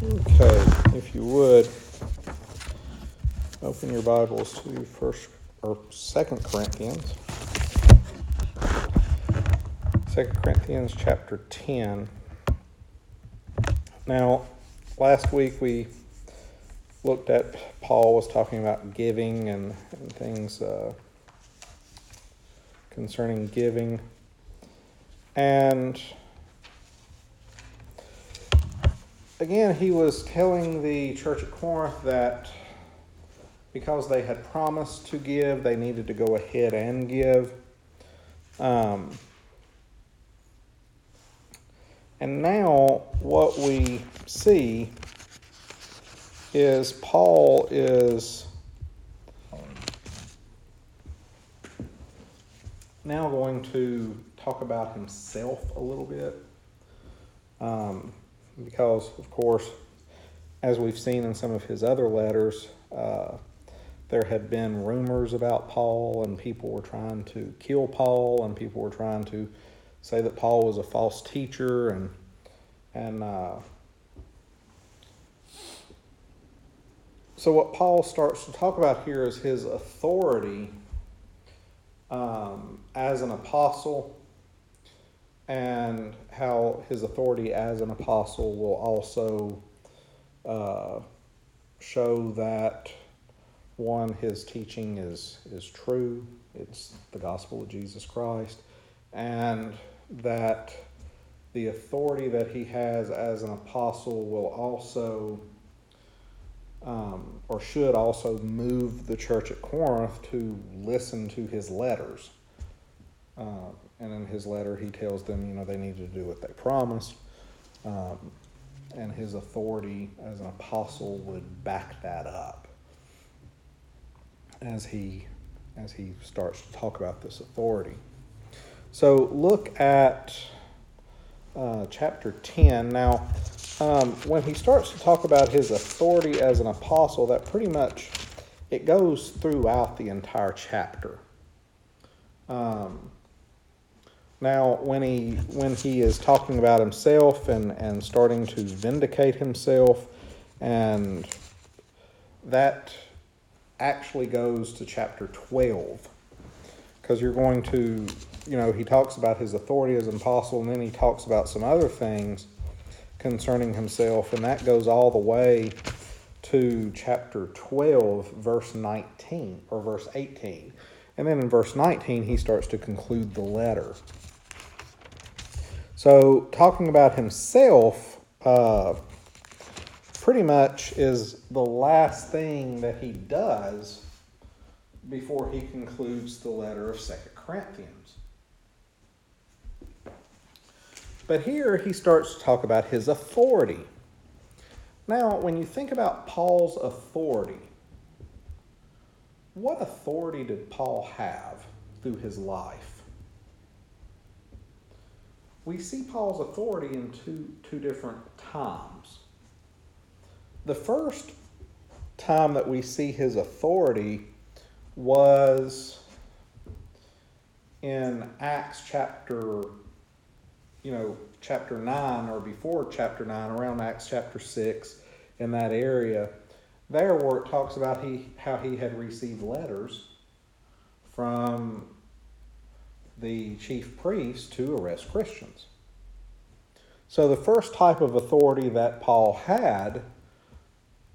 Okay, if you would, open your Bibles to First or Second Corinthians. Second Corinthians chapter ten. Now, last week we looked at Paul was talking about giving and, and things uh, concerning giving, and again, he was telling the church at Corinth that because they had promised to give, they needed to go ahead and give. Um, and now, what we see is Paul is now going to talk about himself a little bit. Um, because, of course, as we've seen in some of his other letters, uh, there had been rumors about Paul, and people were trying to kill Paul, and people were trying to say that Paul was a false teacher, and and uh, so what Paul starts to talk about here is his authority um, as an apostle and how his authority as an apostle will also uh, show that one his teaching is is true it's the gospel of jesus christ and that the authority that he has as an apostle will also um, or should also move the church at corinth to listen to his letters. Uh, and in his letter, he tells them, you know, they need to do what they promised. Um, and his authority as an apostle would back that up as he as he starts to talk about this authority. So look at uh, chapter 10. Now, um, when he starts to talk about his authority as an apostle, that pretty much it goes throughout the entire chapter. Um, now, when he when he is talking about himself and, and starting to vindicate himself, and that actually goes to chapter 12. Because you're going to, you know, he talks about his authority as an apostle, and then he talks about some other things concerning himself, and that goes all the way to chapter 12, verse 19, or verse 18. And then in verse 19, he starts to conclude the letter. So, talking about himself uh, pretty much is the last thing that he does before he concludes the letter of Second Corinthians. But here he starts to talk about his authority. Now, when you think about Paul's authority, what authority did Paul have through his life? We see Paul's authority in two, two different times. The first time that we see his authority was in Acts chapter, you know, chapter 9 or before chapter 9, around Acts chapter 6, in that area. There, where it talks about he, how he had received letters from the chief priests to arrest Christians. So, the first type of authority that Paul had,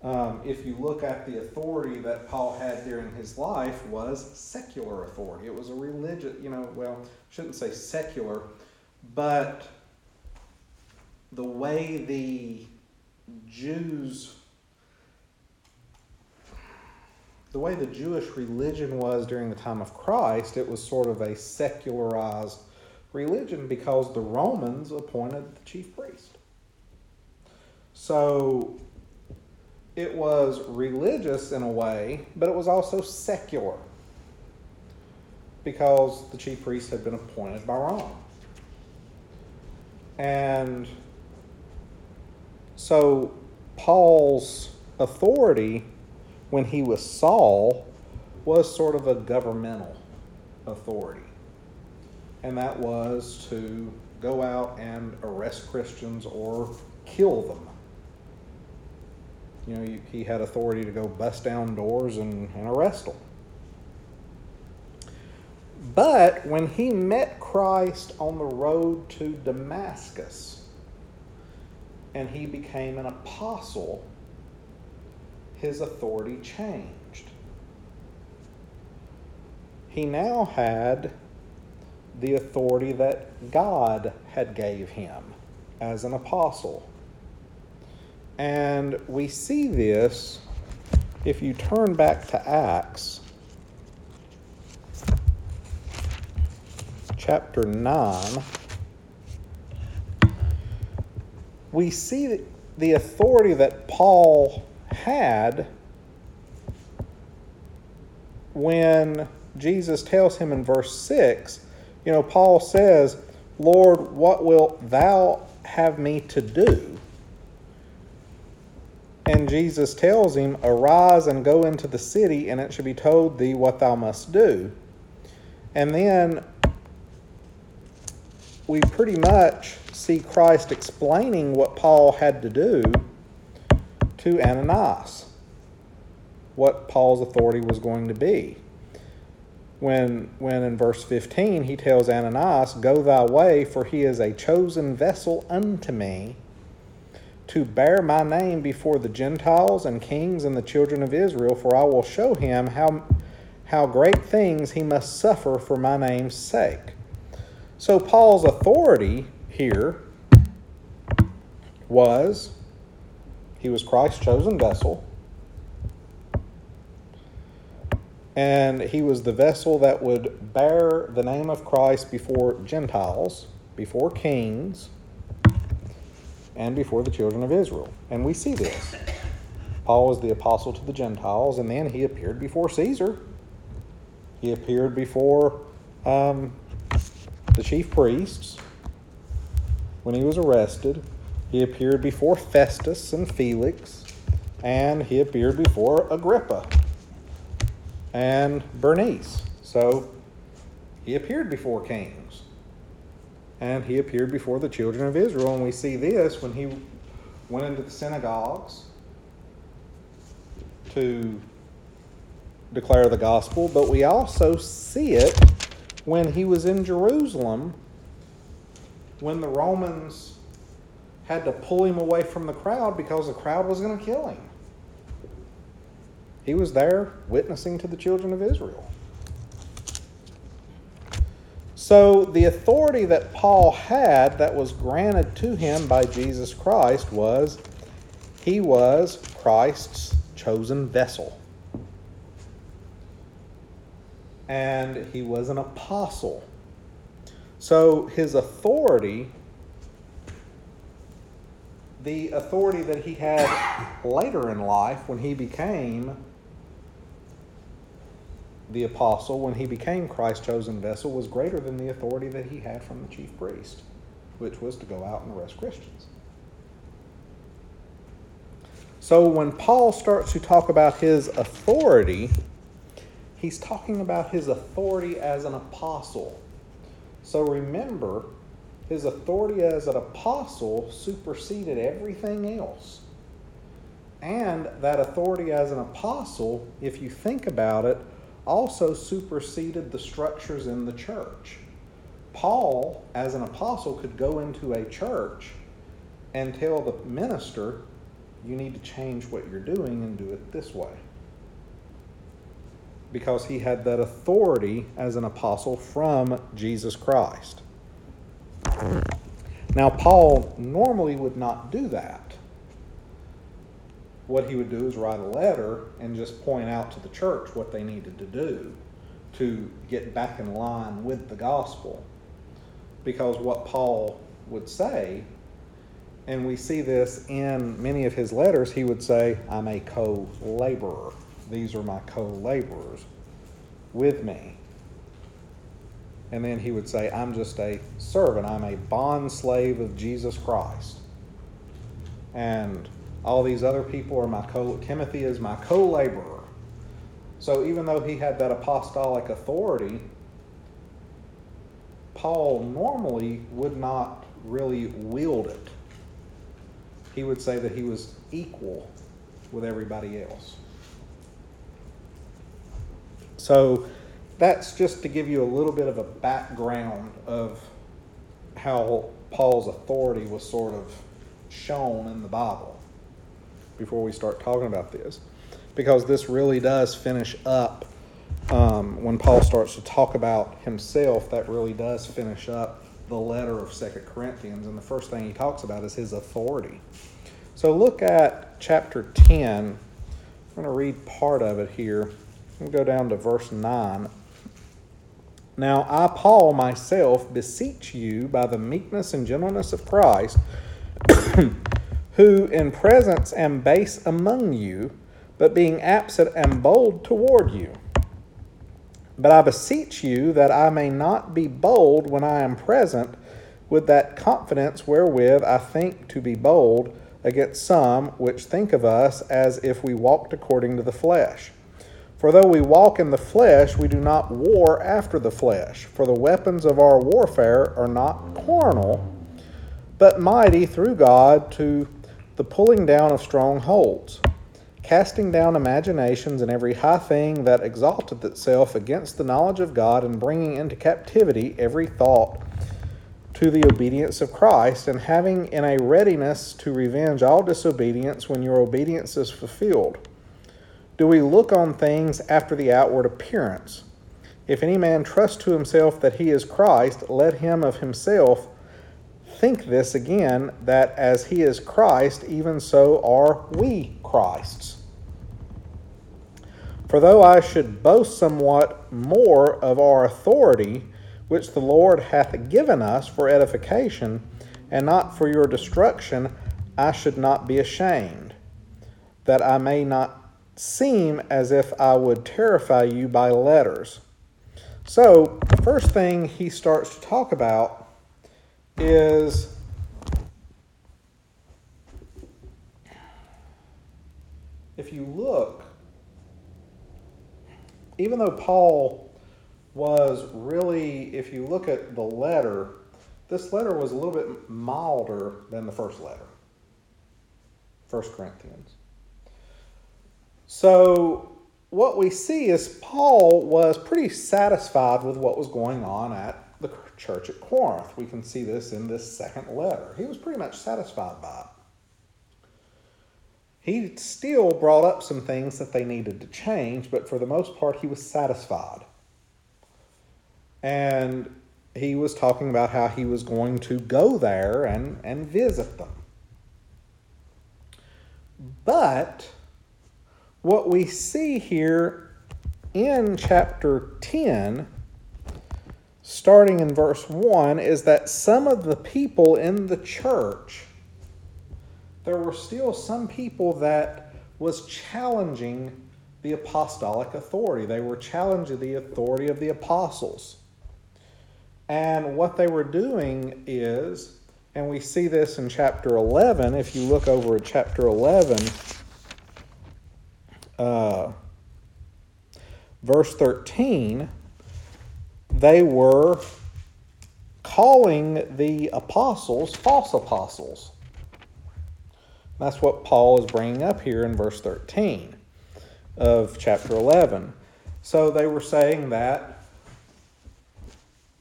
um, if you look at the authority that Paul had during his life, was secular authority. It was a religious, you know, well, shouldn't say secular, but the way the Jews the way the Jewish religion was during the time of Christ, it was sort of a secularized religion because the Romans appointed the chief priest. So it was religious in a way, but it was also secular because the chief priest had been appointed by Rome. And so Paul's authority when he was Saul was sort of a governmental authority. And that was to go out and arrest Christians or kill them. You know, he had authority to go bust down doors and, and arrest them. But when he met Christ on the road to Damascus and he became an apostle, his authority changed. He now had the authority that God had gave him as an apostle. And we see this if you turn back to Acts chapter 9. We see the authority that Paul had when Jesus tells him in verse 6, you know, Paul says, Lord, what wilt thou have me to do? And Jesus tells him, Arise and go into the city, and it shall be told thee what thou must do. And then we pretty much see Christ explaining what Paul had to do to Ananias, what Paul's authority was going to be when, when in verse 15 he tells Ananias, Go thy way, for he is a chosen vessel unto me to bear my name before the Gentiles and kings and the children of Israel, for I will show him how, how great things he must suffer for my name's sake. So Paul's authority here was he was Christ's chosen vessel and he was the vessel that would bear the name of Christ before Gentiles, before kings, and before the children of Israel. And we see this. Paul was the apostle to the Gentiles, and then he appeared before Caesar. He appeared before um, the chief priests when he was arrested. He appeared before Festus and Felix, and he appeared before Agrippa and Bernice. So he appeared before kings. And he appeared before the children of Israel. And we see this when he went into the synagogues to declare the gospel, but we also see it when he was in Jerusalem when the Romans had to pull him away from the crowd because the crowd was going to kill him. He was there witnessing to the children of Israel. So, the authority that Paul had that was granted to him by Jesus Christ was he was Christ's chosen vessel. And he was an apostle. So, his authority, the authority that he had later in life when he became the apostle, when he became Christ's chosen vessel, was greater than the authority that he had from the chief priest, which was to go out and arrest Christians. So when Paul starts to talk about his authority, he's talking about his authority as an apostle. So remember, his authority as an apostle superseded everything else. And that authority as an apostle, if you think about it, also superseded the structures in the church. Paul, as an apostle, could go into a church and tell the minister, you need to change what you're doing and do it this way. Because he had that authority as an apostle from Jesus Christ. Now, Paul normally would not do that what he would do is write a letter and just point out to the church what they needed to do to get back in line with the gospel. Because what Paul would say, and we see this in many of his letters, he would say, I'm a co laborer. These are my co laborers with me. And then he would say, I'm just a servant. I'm a bond slave of Jesus Christ. And all these other people are my co Timothy is my co-laborer. So even though he had that apostolic authority, Paul normally would not really wield it. He would say that he was equal with everybody else. So that's just to give you a little bit of a background of how Paul's authority was sort of shown in the Bible before we start talking about this. Because this really does finish up um, when Paul starts to talk about himself, that really does finish up the letter of Second Corinthians. And the first thing he talks about is his authority. So look at chapter 10. I'm going to read part of it here. We'll go down to verse 9. Now I, Paul, myself, beseech you by the meekness and gentleness of Christ, who in presence am base among you, but being absent am bold toward you. But I beseech you that I may not be bold when I am present with that confidence wherewith I think to be bold against some which think of us as if we walked according to the flesh. For though we walk in the flesh, we do not war after the flesh. For the weapons of our warfare are not carnal, but mighty through God to the pulling down of strongholds, casting down imaginations and every high thing that exalteth itself against the knowledge of God, and bringing into captivity every thought to the obedience of Christ, and having in a readiness to revenge all disobedience when your obedience is fulfilled. Do we look on things after the outward appearance? If any man trust to himself that he is Christ, let him of himself think this again, that as he is Christ, even so are we Christ's. For though I should boast somewhat more of our authority, which the Lord hath given us for edification, and not for your destruction, I should not be ashamed, that I may not seem as if I would terrify you by letters. So, the first thing he starts to talk about is if you look, even though Paul was really, if you look at the letter, this letter was a little bit milder than the first letter, First Corinthians. So, what we see is Paul was pretty satisfied with what was going on at the church at Corinth. We can see this in this second letter. He was pretty much satisfied by it. He still brought up some things that they needed to change, but for the most part, he was satisfied. And he was talking about how he was going to go there and, and visit them. But what we see here in chapter 10, starting in verse 1, is that some of the people in the church, there were still some people that was challenging the apostolic authority. They were challenging the authority of the apostles. And what they were doing is, and we see this in chapter 11, if you look over at chapter 11, uh, verse 13, they were calling the apostles false apostles. That's what Paul is bringing up here in verse 13 of chapter 11. So they were saying that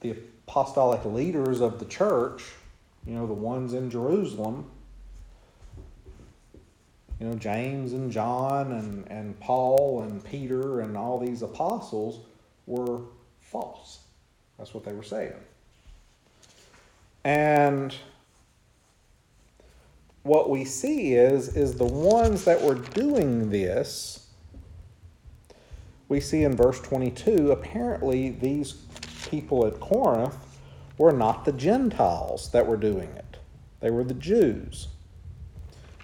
the apostolic leaders of the church, you know, the ones in Jerusalem, you know, James and John and, and Paul and Peter and all these apostles were false. That's what they were saying. And what we see is is the ones that were doing this we see in verse 22 apparently these people at Corinth were not the Gentiles that were doing it. They were the Jews.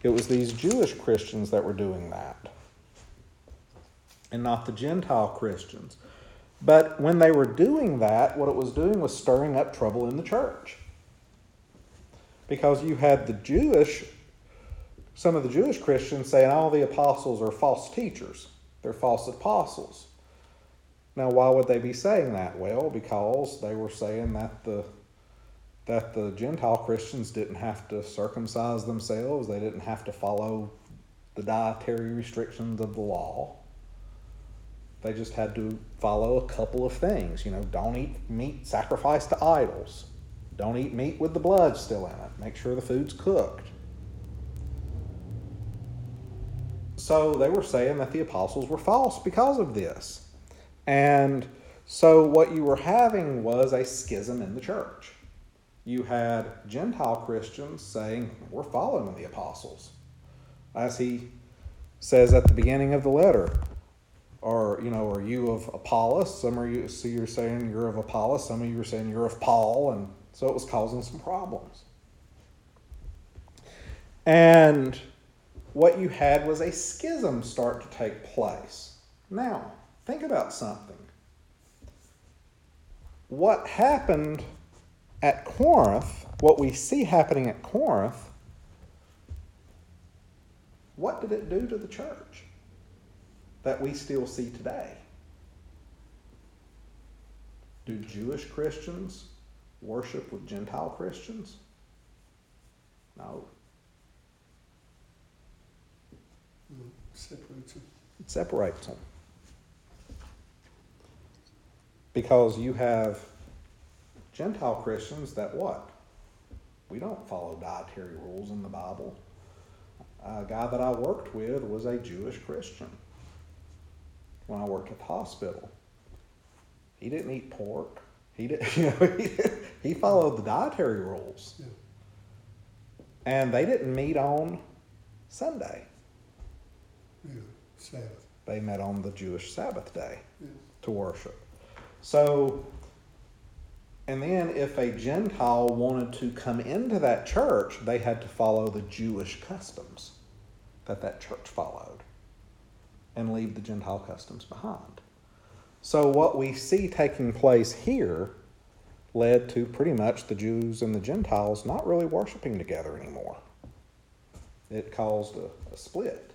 It was these Jewish Christians that were doing that, and not the Gentile Christians. But when they were doing that, what it was doing was stirring up trouble in the church. Because you had the Jewish, some of the Jewish Christians saying all the apostles are false teachers, they're false apostles. Now, why would they be saying that? Well, because they were saying that the that the Gentile Christians didn't have to circumcise themselves, they didn't have to follow the dietary restrictions of the law. They just had to follow a couple of things. You know, don't eat meat sacrificed to idols. Don't eat meat with the blood still in it. Make sure the food's cooked. So they were saying that the apostles were false because of this. And so what you were having was a schism in the church. You had Gentile Christians saying, We're following the apostles. As he says at the beginning of the letter, or you know, are you of Apollos? Some are you so you're saying you're of Apollos, some of you are saying you're of Paul, and so it was causing some problems. And what you had was a schism start to take place. Now, think about something. What happened at Corinth, what we see happening at Corinth, what did it do to the church that we still see today? Do Jewish Christians worship with Gentile Christians? No. Separates them. It separates them. Because you have Gentile Christians that what? We don't follow dietary rules in the Bible. A guy that I worked with was a Jewish Christian when I worked at the hospital. He didn't eat pork. He did, you know, he, he followed the dietary rules. Yeah. And they didn't meet on Sunday. Yeah. Sabbath. They met on the Jewish Sabbath day Yeah. to worship. So, and then if a Gentile wanted to come into that church, they had to follow the Jewish customs that that church followed and leave the Gentile customs behind. So, what we see taking place here led to pretty much the Jews and the Gentiles not really worshiping together anymore. It caused a, a split.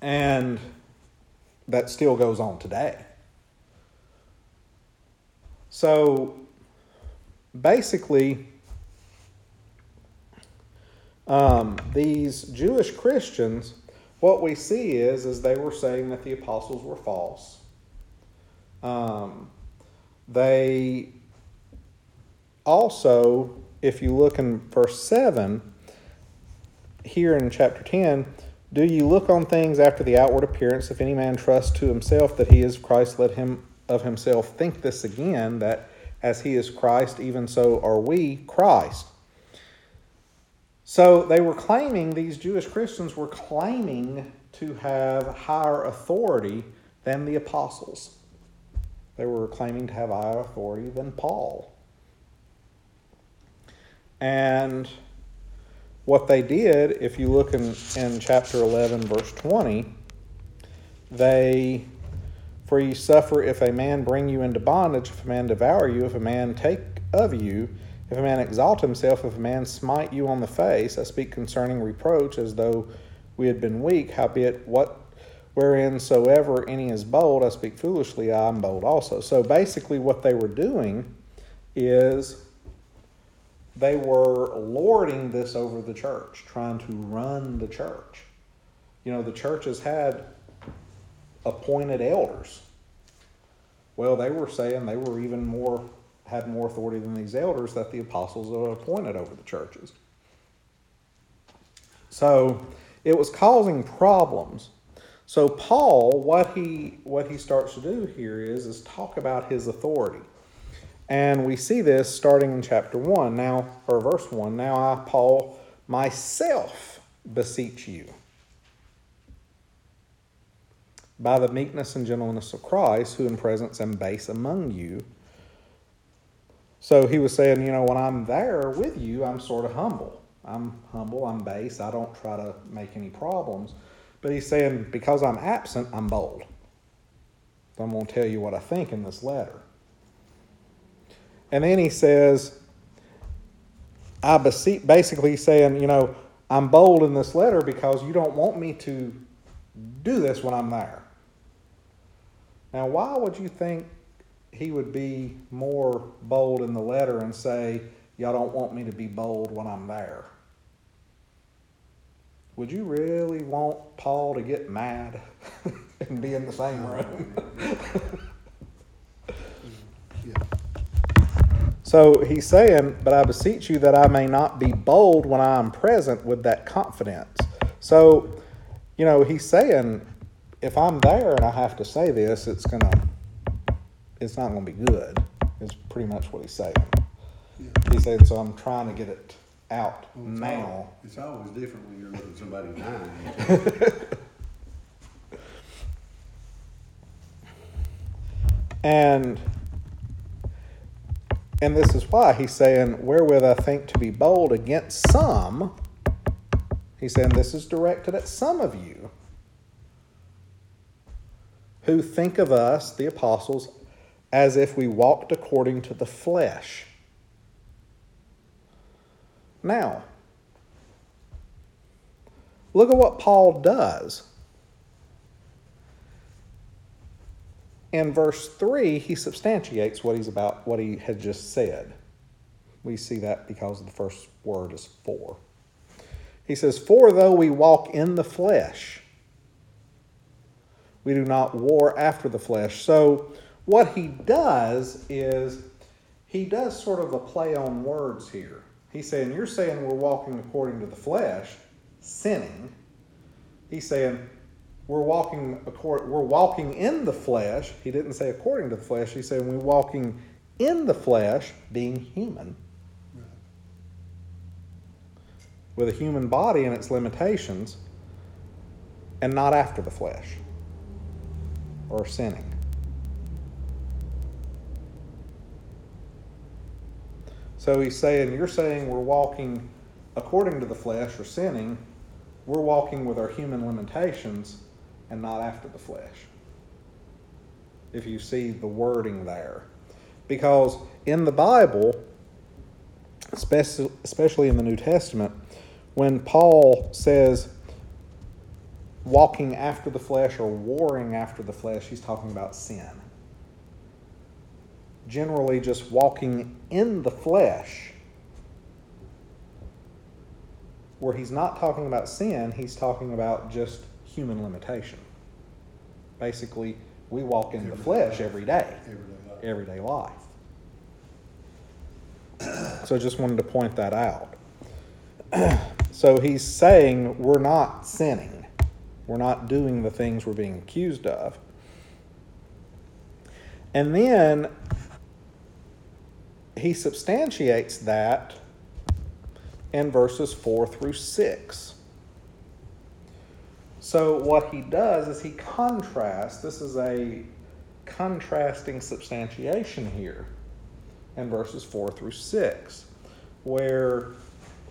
And that still goes on today. So basically, um, these Jewish Christians, what we see is, is they were saying that the apostles were false. Um, they also, if you look in verse 7, here in chapter 10, do you look on things after the outward appearance? If any man trusts to himself that he is Christ, let him of himself think this again, that as he is Christ, even so are we Christ. So they were claiming, these Jewish Christians were claiming to have higher authority than the apostles. They were claiming to have higher authority than Paul. And what they did, if you look in, in chapter 11, verse 20, they, for ye suffer if a man bring you into bondage, if a man devour you, if a man take of you, if a man exalt himself, if a man smite you on the face, I speak concerning reproach as though we had been weak, howbeit what wherein soever any is bold, I speak foolishly, I am bold also. So basically, what they were doing is they were lording this over the church, trying to run the church. You know, the church has had appointed elders. Well, they were saying they were even more had more authority than these elders that the apostles are appointed over the churches. So it was causing problems. So Paul, what he what he starts to do here is is talk about his authority. And we see this starting in chapter 1 now, or verse 1. Now I, Paul, myself beseech you by the meekness and gentleness of Christ, who in presence am base among you. So he was saying, you know, when I'm there with you, I'm sort of humble. I'm humble, I'm base, I don't try to make any problems. But he's saying, because I'm absent, I'm bold. So I'm going to tell you what I think in this letter. And then he says, I beseech, basically saying, you know, I'm bold in this letter because you don't want me to do this when I'm there. Now, why would you think he would be more bold in the letter and say, Y'all don't want me to be bold when I'm there? would you really want Paul to get mad and be in the same uh, room? Yeah, So he's saying, But I beseech you that I may not be bold when I am present with that confidence. So, you know, he's saying, if I'm there and I have to say this, it's gonna, it's not gonna be good. Is pretty much what he's saying. yeah. He said, so I'm trying to get it out Well, it's now. al- It's always different when you're looking somebody in the eye. And and this is why he's saying, wherewith I think to be bold against some. He's saying this is directed at some of you who think of us, the apostles, as if we walked according to the flesh. Now, look at what Paul does. in verse 3 he substantiates what he's about what he had just said we see that because the first word is for he says for though we walk in the flesh we do not war after the flesh so what he does is he does sort of a play on words here he's saying you're saying we're walking according to the flesh sinning he's saying we're walking accord, we're walking in the flesh. He didn't say according to the flesh. He said we're walking in the flesh, being human, Right. with a human body and its limitations, and not after the flesh or sinning. So he's saying, You're saying we're walking according to the flesh or sinning. We're walking with our human limitations and not after the flesh. If you see the wording there. Because in the Bible, especially especially in the New Testament, when Paul says walking after the flesh or warring after the flesh, he's talking about sin. Generally, just walking in the flesh, where he's not talking about sin, he's talking about just human limitation. Basically, we walk in the flesh every day Everyday life. everyday life. So I just wanted to point that out. So he's saying we're not sinning. We're not doing the things we're being accused of. And then he substantiates that in verses 4 through 6. So what he does is he contrasts, this is a contrasting substantiation here in verses 4 through 6, where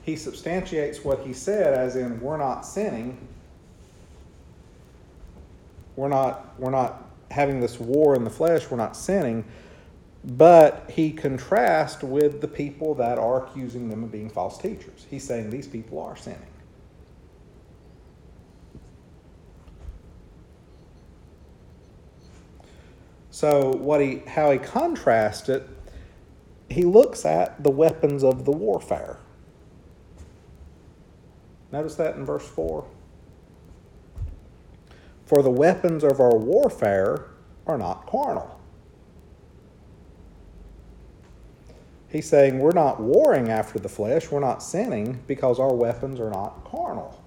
he substantiates what he said as in we're not sinning we're not we're not having this war in the flesh we're not sinning but he contrasts with the people that are accusing them of being false teachers. He's saying these people are sinning. So what he how he contrasts it he looks at the weapons of the warfare. Notice that in verse 4. For the weapons of our warfare are not carnal. He's saying we're not warring after the flesh, we're not sinning because our weapons are not carnal.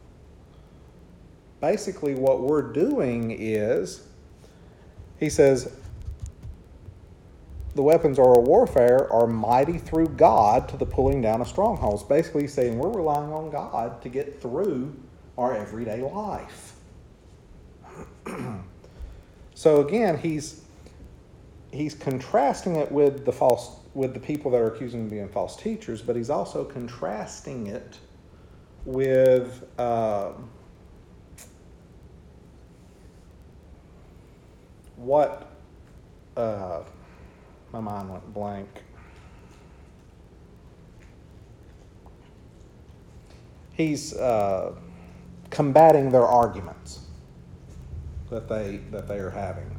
Basically, what we're doing is, he says, the weapons of our warfare are mighty through God to the pulling down of strongholds. Basically, he's saying we're relying on God to get through our everyday life. so again, he's he's contrasting it with the false with the people that are accusing him of being false teachers, but he's also contrasting it with. Uh, what uh, my mind went blank. He's uh, combating their arguments that they that they are having.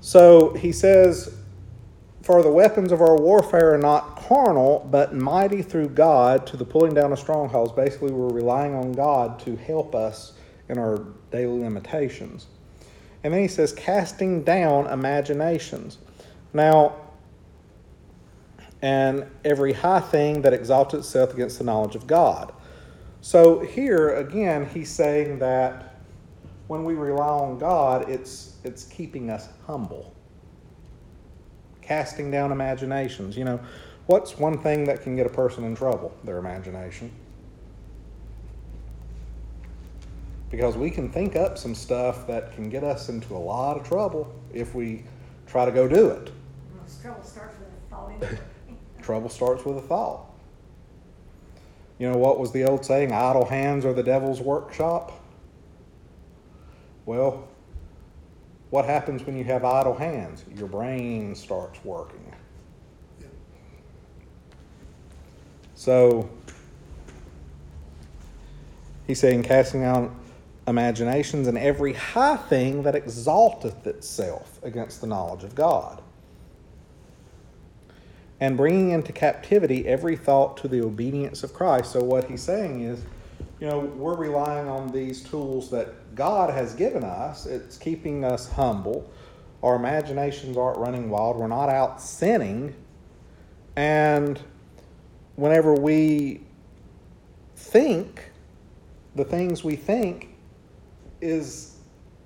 So he says, "For the weapons of our warfare are not carnal, but mighty through God to the pulling down of strongholds. Basically, we're relying on God to help us in our daily limitations. And then he says, casting down imaginations. Now, and every high thing that exalts itself against the knowledge of God. So here again, he's saying that when we rely on God, it's it's keeping us humble. Casting down imaginations. You know, what's one thing that can get a person in trouble? Their imagination. Because we can think up some stuff that can get us into a lot of trouble if we try to go do it. trouble starts with a thought. trouble starts with a thought. You know what was the old saying? Idle hands are the devil's workshop. Well, what happens when you have idle hands? Your brain starts working. So, he's saying, casting out imaginations and every high thing that exalteth itself against the knowledge of God, and bringing into captivity every thought to the obedience of Christ. So, what he's saying is, you know, we're relying on these tools that God has given us. It's keeping us humble. Our imaginations aren't running wild. We're not out sinning. And whenever we think, the things we think is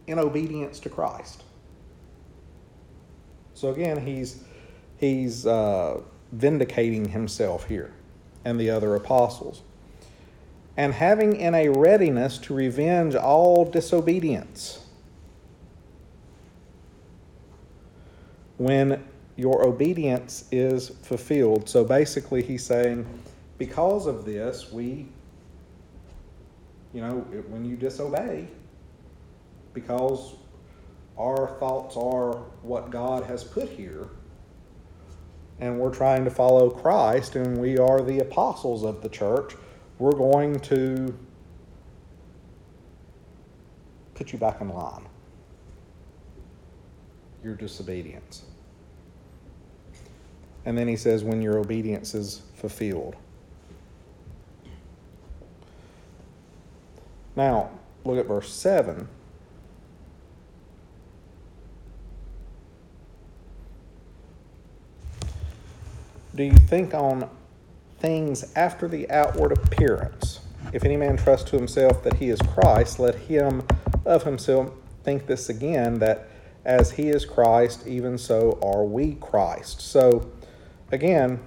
in obedience to Christ. So again, he's he's uh, vindicating himself here and the other apostles and having in a readiness to revenge all disobedience. When your obedience is fulfilled. So basically, he's saying, because of this, we, you know, when you disobey, because our thoughts are what God has put here, and we're trying to follow Christ, and we are the apostles of the church we're going to put you back in line. Your disobedience. And then he says, when your obedience is fulfilled. Now, look at verse 7. Do you think on things after the outward appearance. If any man trust to himself that he is Christ, let him of himself think this again, that as he is Christ, even so are we Christ. So, again,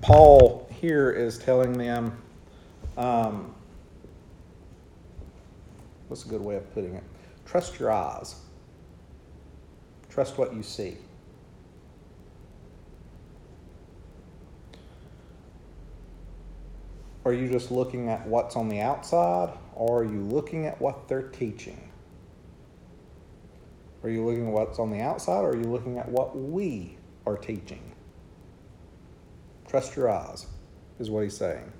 Paul here is telling them, um, what's a good way of putting it? Trust your eyes, trust what you see. Are you just looking at what's on the outside, or are you looking at what they're teaching? Are you looking at what's on the outside, or are you looking at what we are teaching? Trust your eyes, is what he's saying.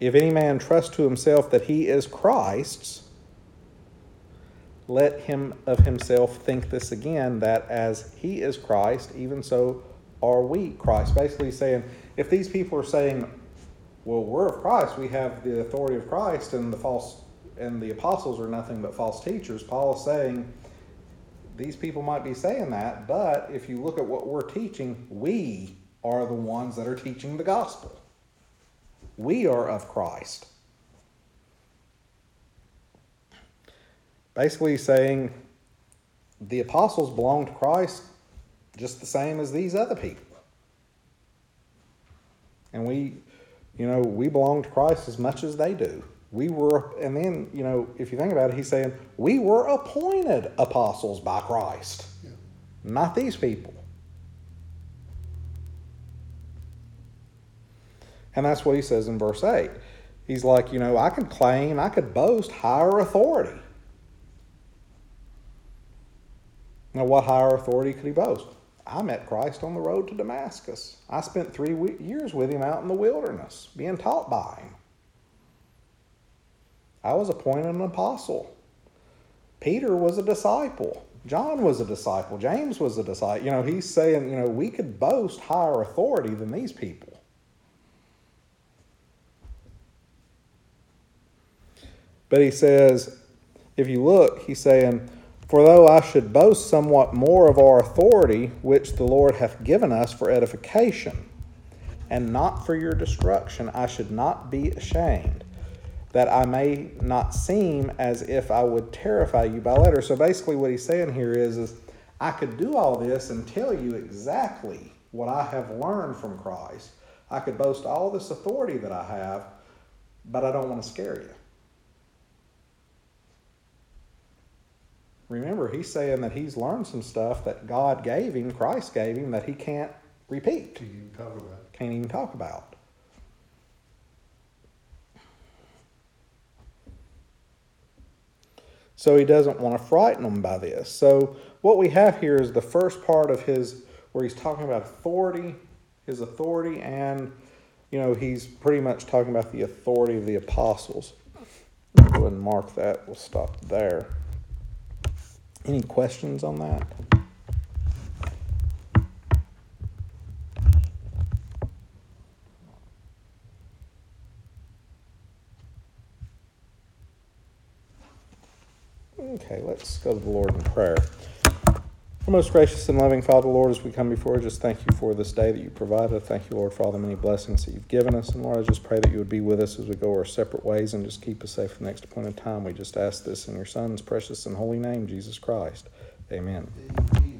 If any man trust to himself that he is Christ's, let him of himself think this again, that as he is Christ, even so are we Christ. Basically saying, if these people are saying, well, we're of Christ, we have the authority of Christ, and the false and the apostles are nothing but false teachers, Paul is saying these people might be saying that, but if you look at what we're teaching, we are the ones that are teaching the gospel. We are of Christ. Basically, saying the apostles belong to Christ just the same as these other people. And we, you know, we belong to Christ as much as they do. We were, and then, you know, if you think about it, he's saying, we were appointed apostles by Christ, yeah. not these people. And that's what he says in verse 8. He's like, you know, I could claim, I could boast higher authority. Now, what higher authority could he boast? I met Christ on the road to Damascus. I spent three years with him out in the wilderness, being taught by him. I was appointed an apostle. Peter was a disciple. John was a disciple. James was a disciple. You know, he's saying, you know, we could boast higher authority than these people. But he says, if you look, he's saying, For though I should boast somewhat more of our authority, which the Lord hath given us for edification, and not for your destruction, I should not be ashamed, that I may not seem as if I would terrify you by letter. So basically, what he's saying here is, is I could do all this and tell you exactly what I have learned from Christ. I could boast all this authority that I have, but I don't want to scare you. Remember, he's saying that he's learned some stuff that God gave him, Christ gave him, that he can't repeat, Can you talk about can't even talk about. So he doesn't want to frighten them by this. So what we have here is the first part of his, where he's talking about authority, his authority, and you know he's pretty much talking about the authority of the apostles. Go ahead and mark that. We'll stop there. Any questions on that? Okay, let's go to the Lord in prayer. Our most gracious and loving Father, Lord, as we come before just thank you for this day that you provided. Thank you, Lord, for all the many blessings that you've given us. And Lord, I just pray that you would be with us as we go our separate ways and just keep us safe for the next appointed time. We just ask this in your Son's precious and holy name, Jesus Christ. Amen. Amen.